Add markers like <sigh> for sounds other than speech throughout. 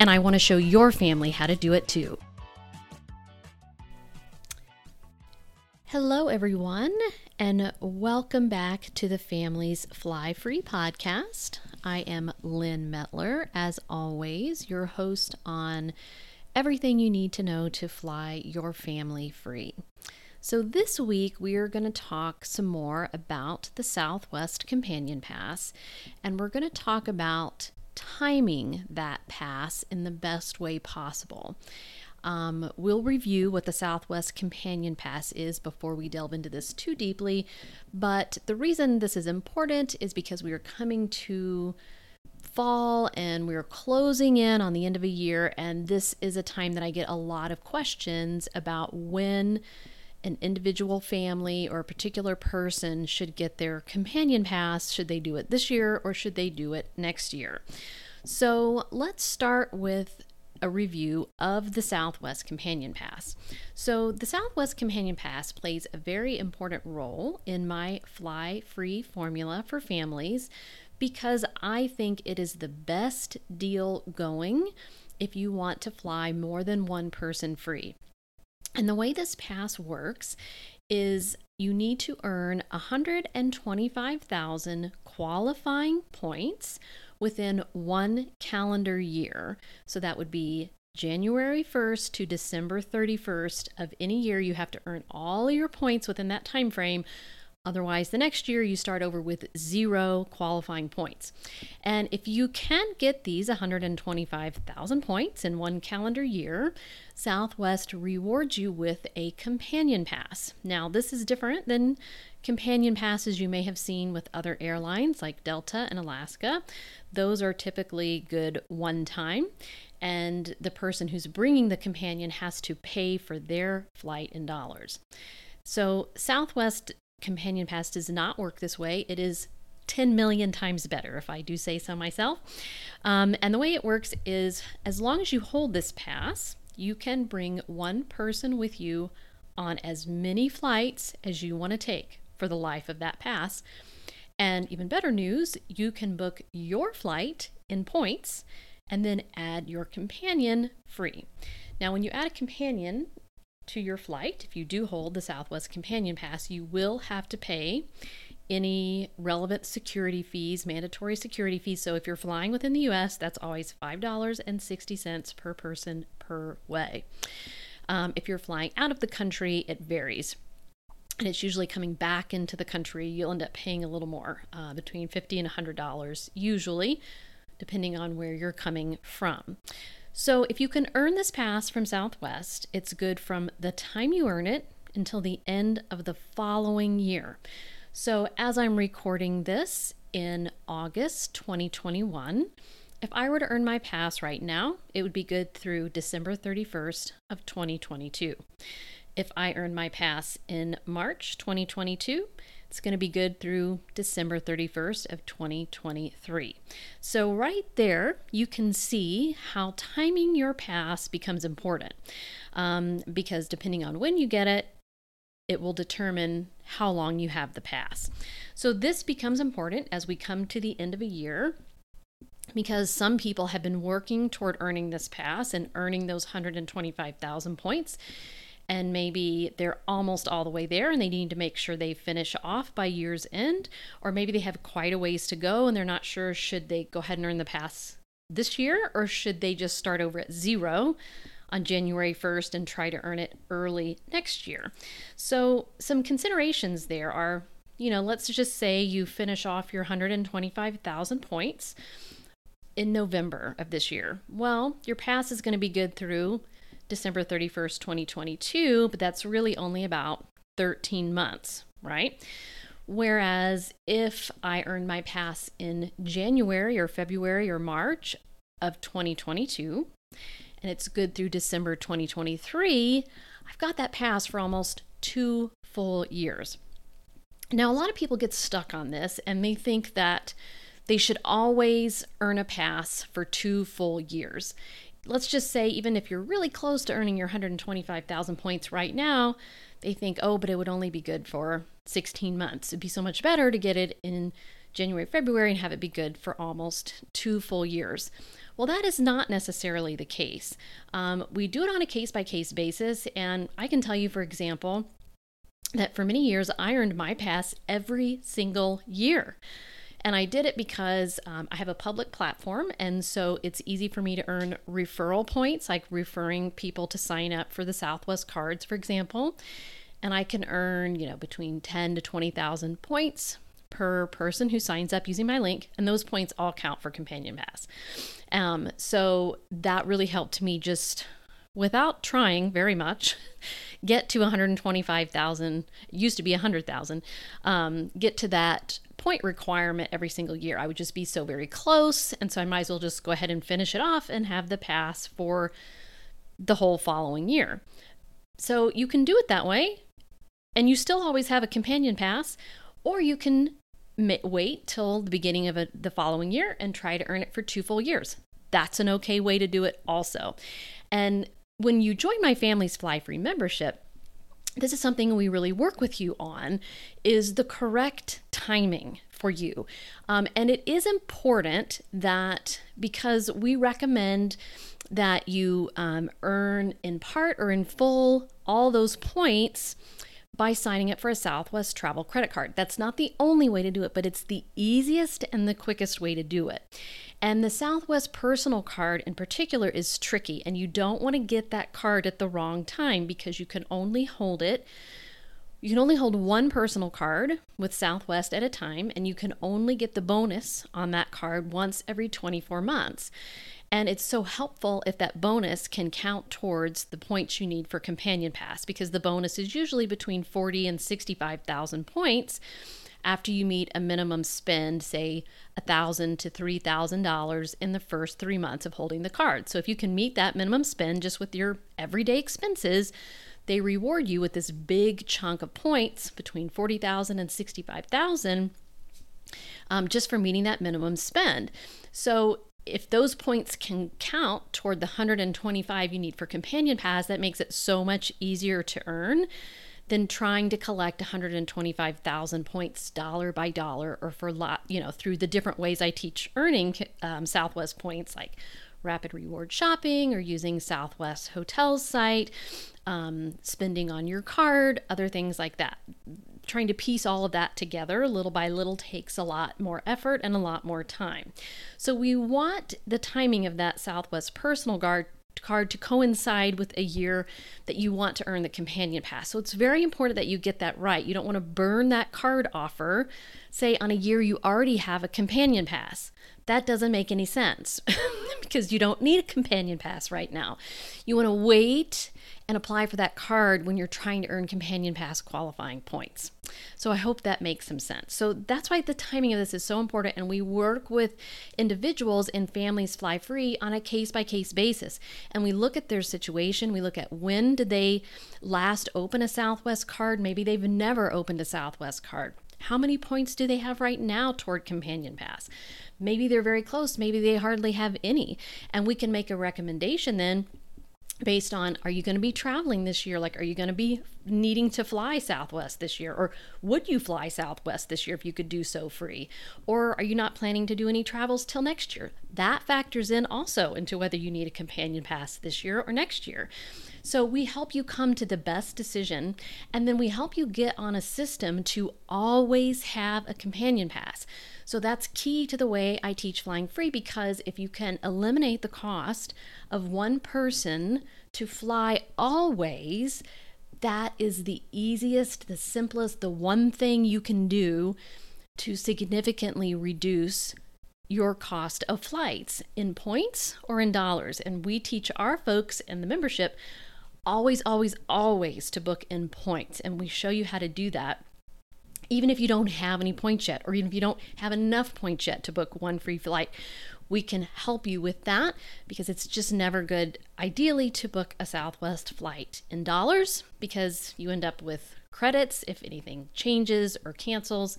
and I want to show your family how to do it too. Hello, everyone, and welcome back to the Families Fly Free podcast. I am Lynn Mettler, as always, your host on everything you need to know to fly your family free. So, this week we are going to talk some more about the Southwest Companion Pass, and we're going to talk about timing that pass in the best way possible. Um, we'll review what the Southwest Companion Pass is before we delve into this too deeply. But the reason this is important is because we are coming to fall and we're closing in on the end of a year. And this is a time that I get a lot of questions about when an individual family or a particular person should get their companion pass. Should they do it this year or should they do it next year? So let's start with a review of the Southwest Companion Pass. So, the Southwest Companion Pass plays a very important role in my fly free formula for families because I think it is the best deal going if you want to fly more than one person free. And the way this pass works is you need to earn 125,000 qualifying points within one calendar year. So that would be January 1st to December 31st of any year you have to earn all your points within that time frame Otherwise, the next year you start over with zero qualifying points. And if you can get these 125,000 points in one calendar year, Southwest rewards you with a companion pass. Now, this is different than companion passes you may have seen with other airlines like Delta and Alaska. Those are typically good one time, and the person who's bringing the companion has to pay for their flight in dollars. So, Southwest Companion Pass does not work this way. It is 10 million times better, if I do say so myself. Um, and the way it works is as long as you hold this pass, you can bring one person with you on as many flights as you want to take for the life of that pass. And even better news, you can book your flight in points and then add your companion free. Now, when you add a companion, to your flight, if you do hold the Southwest Companion Pass, you will have to pay any relevant security fees, mandatory security fees. So if you're flying within the US, that's always $5.60 per person per way. Um, if you're flying out of the country, it varies. And it's usually coming back into the country, you'll end up paying a little more, uh, between 50 and $100 usually, depending on where you're coming from. So if you can earn this pass from Southwest, it's good from the time you earn it until the end of the following year. So as I'm recording this in August 2021, if I were to earn my pass right now, it would be good through December 31st of 2022. If I earn my pass in March 2022, it's going to be good through December 31st of 2023. So right there, you can see how timing your pass becomes important um, because depending on when you get it, it will determine how long you have the pass. So this becomes important as we come to the end of a year because some people have been working toward earning this pass and earning those 125,000 points and maybe they're almost all the way there and they need to make sure they finish off by year's end, or maybe they have quite a ways to go and they're not sure should they go ahead and earn the pass this year or should they just start over at zero on January 1st and try to earn it early next year. So, some considerations there are you know, let's just say you finish off your 125,000 points in November of this year. Well, your pass is going to be good through December 31st, 2022, but that's really only about 13 months, right? Whereas if I earn my pass in January or February or March of 2022, and it's good through December 2023, I've got that pass for almost two full years. Now, a lot of people get stuck on this and they think that they should always earn a pass for two full years. Let's just say, even if you're really close to earning your 125,000 points right now, they think, oh, but it would only be good for 16 months. It'd be so much better to get it in January, February, and have it be good for almost two full years. Well, that is not necessarily the case. Um, we do it on a case by case basis, and I can tell you, for example, that for many years I earned my pass every single year. And I did it because um, I have a public platform, and so it's easy for me to earn referral points, like referring people to sign up for the Southwest cards, for example. And I can earn, you know, between 10 to 20,000 points per person who signs up using my link, and those points all count for Companion Pass. Um, so that really helped me just without trying very much <laughs> get to 125,000 used to be 100,000 um, get to that point requirement every single year. I would just be so very close. And so I might as well just go ahead and finish it off and have the pass for the whole following year. So you can do it that way. And you still always have a companion pass, or you can wait till the beginning of a, the following year and try to earn it for two full years. That's an okay way to do it, also. And when you join my Families Fly Free membership, this is something we really work with you on is the correct timing for you. Um, and it is important that because we recommend that you um, earn in part or in full all those points by signing up for a Southwest travel credit card. That's not the only way to do it, but it's the easiest and the quickest way to do it. And the Southwest personal card in particular is tricky, and you don't want to get that card at the wrong time because you can only hold it. You can only hold one personal card with Southwest at a time, and you can only get the bonus on that card once every 24 months. And it's so helpful if that bonus can count towards the points you need for Companion Pass because the bonus is usually between 40 and 65,000 points after you meet a minimum spend, say 1,000 to $3,000 in the first three months of holding the card. So if you can meet that minimum spend just with your everyday expenses, they reward you with this big chunk of points between 40,000 and 65,000 um, just for meeting that minimum spend. So if those points can count toward the 125 you need for companion pass, that makes it so much easier to earn than trying to collect 125,000 points dollar by dollar or for lot, you know, through the different ways I teach earning um, Southwest points like rapid reward shopping or using Southwest Hotels site, um, spending on your card, other things like that. Trying to piece all of that together little by little takes a lot more effort and a lot more time. So, we want the timing of that Southwest Personal Guard card to coincide with a year that you want to earn the companion pass. So it's very important that you get that right. You don't want to burn that card offer, say on a year you already have a companion pass. That doesn't make any sense <laughs> because you don't need a companion pass right now. You want to wait and apply for that card when you're trying to earn companion pass qualifying points. So I hope that makes some sense. So that's why the timing of this is so important and we work with individuals and families fly free on a case by case basis. And we look at their situation, we look at when did they last open a Southwest card? Maybe they've never opened a Southwest card. How many points do they have right now toward Companion Pass? Maybe they're very close, maybe they hardly have any. And we can make a recommendation then based on are you going to be traveling this year? Like are you going to be needing to fly southwest this year? Or would you fly southwest this year if you could do so free? Or are you not planning to do any travels till next year? That factors in also into whether you need a companion pass this year or next year so we help you come to the best decision and then we help you get on a system to always have a companion pass so that's key to the way I teach flying free because if you can eliminate the cost of one person to fly always, that is the easiest, the simplest, the one thing you can do to significantly reduce your cost of flights in points or in dollars. And we teach our folks in the membership always, always, always to book in points. And we show you how to do that even if you don't have any points yet, or even if you don't have enough points yet to book one free flight, we can help you with that because it's just never good, ideally, to book a Southwest flight in dollars because you end up with credits if anything changes or cancels.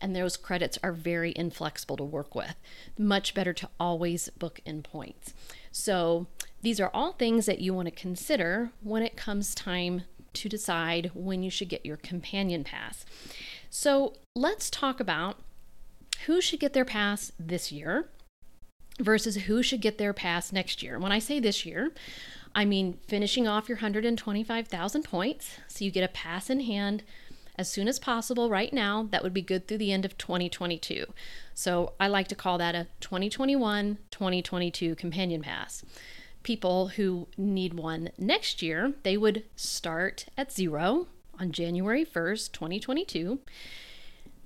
And those credits are very inflexible to work with. Much better to always book in points. So, these are all things that you want to consider when it comes time to decide when you should get your companion pass. So, let's talk about who should get their pass this year versus who should get their pass next year. When I say this year, I mean finishing off your 125,000 points so you get a pass in hand as soon as possible right now. That would be good through the end of 2022. So I like to call that a 2021 2022 companion pass. People who need one next year, they would start at zero on January 1st, 2022.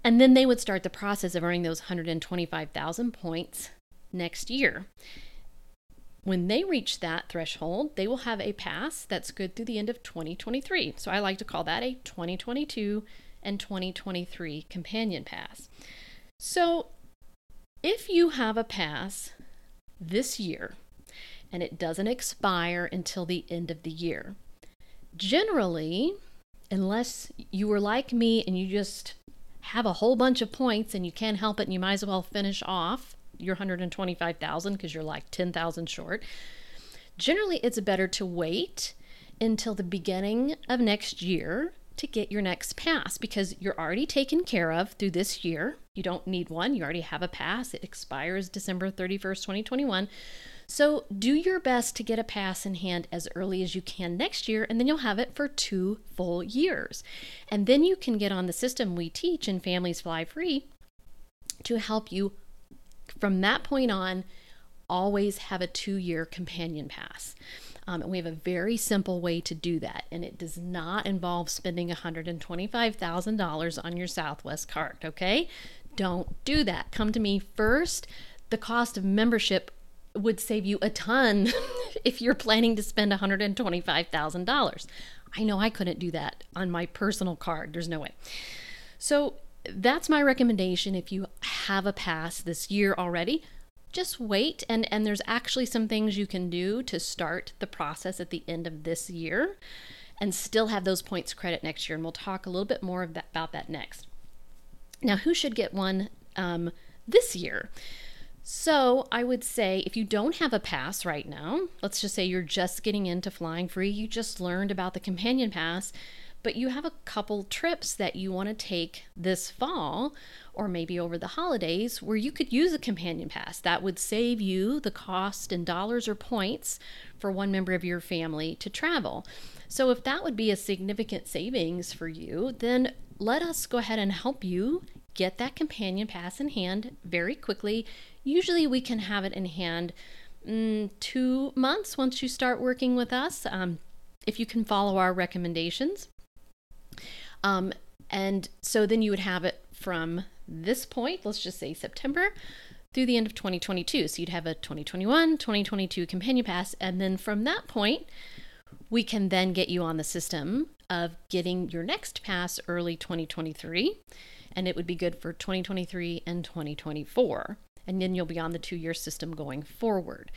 And then they would start the process of earning those 125,000 points next year. When they reach that threshold, they will have a pass that's good through the end of 2023. So I like to call that a 2022 and 2023 companion pass. So if you have a pass this year and it doesn't expire until the end of the year, generally, unless you were like me and you just have a whole bunch of points and you can't help it and you might as well finish off your 125,000 because you're like 10,000 short. Generally, it's better to wait until the beginning of next year to get your next pass because you're already taken care of through this year. You don't need one. You already have a pass. It expires December 31st, 2021. So do your best to get a pass in hand as early as you can next year, and then you'll have it for two full years. And then you can get on the system we teach in Families Fly Free to help you from that point on, always have a two year companion pass. Um, and we have a very simple way to do that, and it does not involve spending $125,000 on your Southwest card, okay? Don't do that. Come to me first. The cost of membership would save you a ton <laughs> if you're planning to spend $125,000. I know I couldn't do that on my personal card. There's no way. So that's my recommendation if you have a pass this year already just wait and and there's actually some things you can do to start the process at the end of this year and still have those points credit next year and we'll talk a little bit more about that next now who should get one um, this year so I would say if you don't have a pass right now, let's just say you're just getting into flying free, you just learned about the companion pass, but you have a couple trips that you want to take this fall or maybe over the holidays where you could use a companion pass. That would save you the cost in dollars or points for one member of your family to travel. So, if that would be a significant savings for you, then let us go ahead and help you get that companion pass in hand very quickly. Usually, we can have it in hand mm, two months once you start working with us. Um, if you can follow our recommendations. Um, and so then you would have it from this point, let's just say September, through the end of 2022. So you'd have a 2021, 2022 companion pass. And then from that point, we can then get you on the system of getting your next pass early 2023. And it would be good for 2023 and 2024. And then you'll be on the two year system going forward.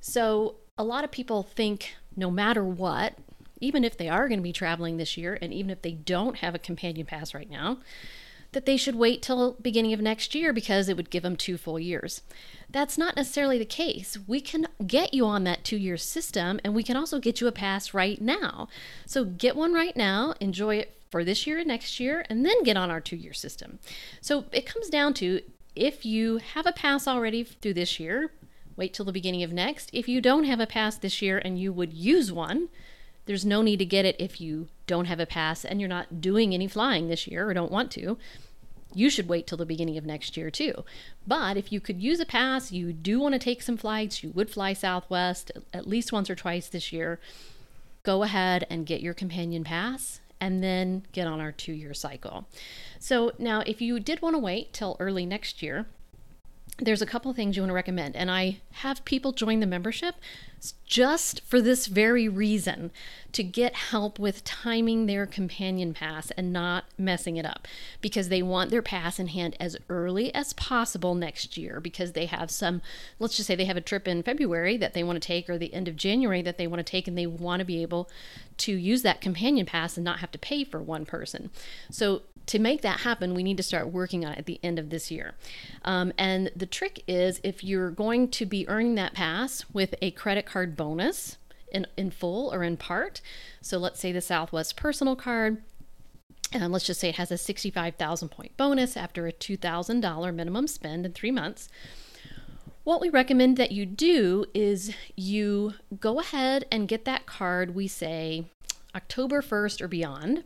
So a lot of people think no matter what, even if they are going to be traveling this year and even if they don't have a companion pass right now, that they should wait till beginning of next year because it would give them two full years. That's not necessarily the case. We can get you on that 2-year system and we can also get you a pass right now. So get one right now, enjoy it for this year and next year and then get on our 2-year system. So it comes down to if you have a pass already through this year, wait till the beginning of next. If you don't have a pass this year and you would use one, there's no need to get it if you don't have a pass and you're not doing any flying this year or don't want to. You should wait till the beginning of next year too. But if you could use a pass, you do want to take some flights, you would fly Southwest at least once or twice this year, go ahead and get your companion pass and then get on our two year cycle. So now, if you did want to wait till early next year, there's a couple of things you want to recommend. And I have people join the membership just for this very reason to get help with timing their companion pass and not messing it up because they want their pass in hand as early as possible next year because they have some, let's just say they have a trip in February that they want to take or the end of January that they want to take and they want to be able to use that companion pass and not have to pay for one person. So to make that happen, we need to start working on it at the end of this year. Um, and the trick is if you're going to be earning that pass with a credit card bonus in, in full or in part, so let's say the Southwest Personal Card. And let's just say it has a 65,000 point bonus after a $2,000 minimum spend in three months. What we recommend that you do is you go ahead and get that card, we say October 1st or beyond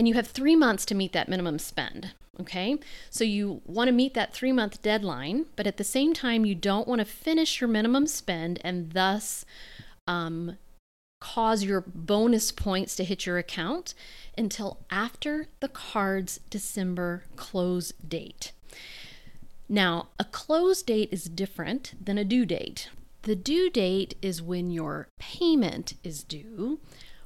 and you have three months to meet that minimum spend. Okay, so you want to meet that three month deadline, but at the same time, you don't want to finish your minimum spend and thus um, cause your bonus points to hit your account until after the card's December close date. Now, a close date is different than a due date. The due date is when your payment is due,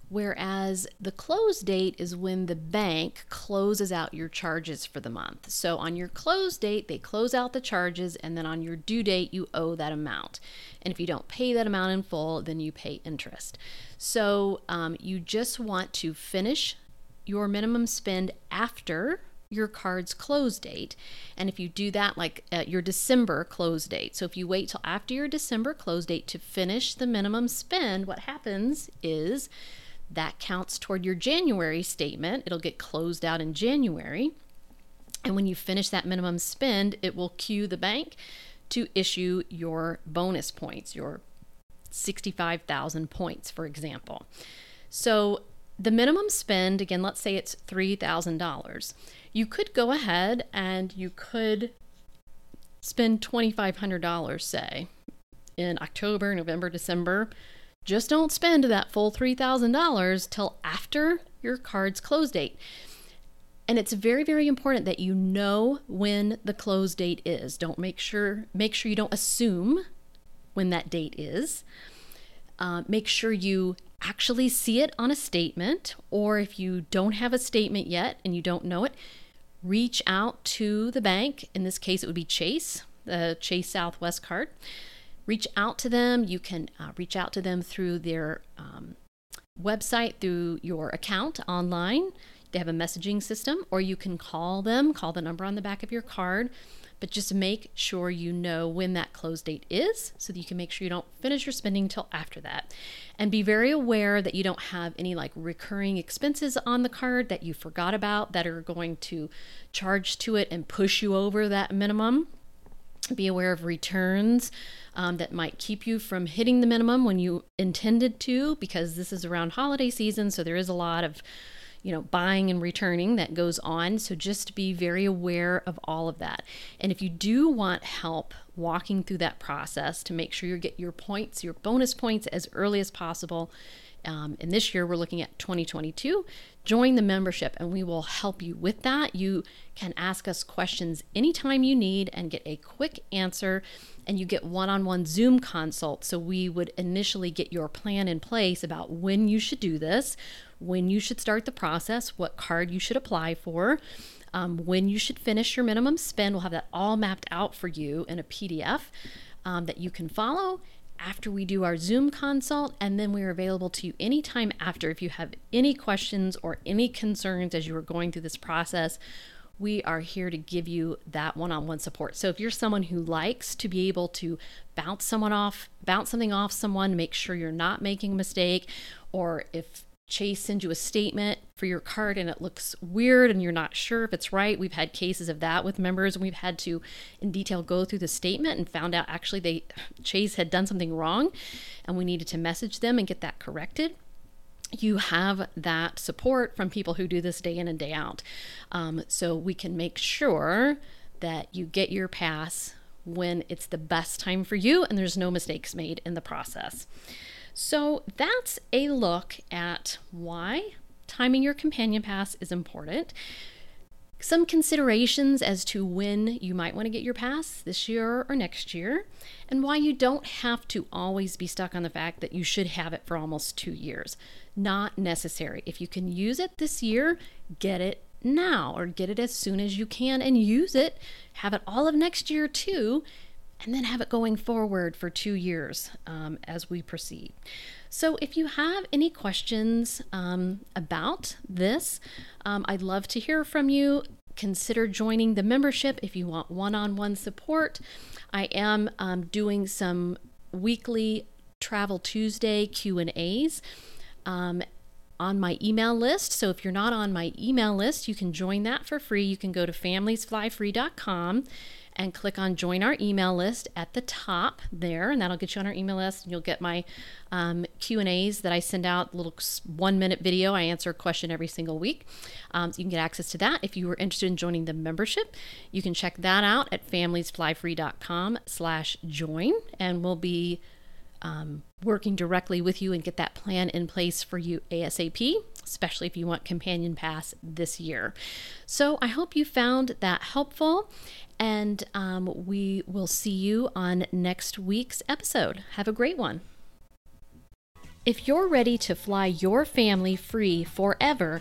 Whereas the close date is when the bank closes out your charges for the month. So on your close date, they close out the charges, and then on your due date, you owe that amount. And if you don't pay that amount in full, then you pay interest. So um, you just want to finish your minimum spend after your card's close date. And if you do that like your December close date, so if you wait till after your December close date to finish the minimum spend, what happens is that counts toward your January statement. It'll get closed out in January. And when you finish that minimum spend, it will cue the bank to issue your bonus points, your 65,000 points, for example. So the minimum spend, again, let's say it's $3,000. You could go ahead and you could spend $2,500, say, in October, November, December just don't spend that full $3,000 till after your card's close date. And it's very, very important that you know when the close date is. Don't make sure make sure you don't assume when that date is. Uh, make sure you actually see it on a statement, or if you don't have a statement yet and you don't know it, reach out to the bank. In this case, it would be Chase, the Chase Southwest card reach out to them. You can uh, reach out to them through their um, website, through your account online. They have a messaging system, or you can call them, call the number on the back of your card. But just make sure you know when that close date is so that you can make sure you don't finish your spending until after that. And be very aware that you don't have any like recurring expenses on the card that you forgot about that are going to charge to it and push you over that minimum. Be aware of returns um, that might keep you from hitting the minimum when you intended to, because this is around holiday season, so there is a lot of you know, buying and returning that goes on. So just be very aware of all of that. And if you do want help walking through that process to make sure you get your points, your bonus points as early as possible, um, and this year we're looking at 2022. Join the membership and we will help you with that. You can ask us questions anytime you need and get a quick answer. And you get one on one Zoom consult. So we would initially get your plan in place about when you should do this, when you should start the process, what card you should apply for. Um, when you should finish your minimum spend. We'll have that all mapped out for you in a PDF um, that you can follow after we do our Zoom consult, and then we are available to you anytime after. If you have any questions or any concerns as you are going through this process, we are here to give you that one on one support. So if you're someone who likes to be able to bounce someone off, bounce something off someone, make sure you're not making a mistake, or if Chase sends you a statement for your card and it looks weird and you're not sure if it's right. We've had cases of that with members and we've had to in detail go through the statement and found out actually they Chase had done something wrong and we needed to message them and get that corrected. You have that support from people who do this day in and day out. Um, so we can make sure that you get your pass when it's the best time for you and there's no mistakes made in the process. So that's a look at why timing your companion pass is important. some considerations as to when you might want to get your pass this year or next year, and why you don't have to always be stuck on the fact that you should have it for almost two years. Not necessary. If you can use it this year, get it now or get it as soon as you can and use it. Have it all of next year too, and then have it going forward for two years um, as we proceed. So, if you have any questions um, about this, um, I'd love to hear from you. Consider joining the membership if you want one on one support. I am um, doing some weekly Travel Tuesday Q and A's um, on my email list. So if you're not on my email list, you can join that for free. You can go to familiesflyfree.com and click on join our email list at the top there and that'll get you on our email list and you'll get my um, q and a's that i send out little one minute video i answer a question every single week um, so you can get access to that if you were interested in joining the membership you can check that out at familiesflyfree.com slash join and we'll be um, working directly with you and get that plan in place for you ASAP, especially if you want Companion Pass this year. So I hope you found that helpful. And um, we will see you on next week's episode. Have a great one. If you're ready to fly your family free forever,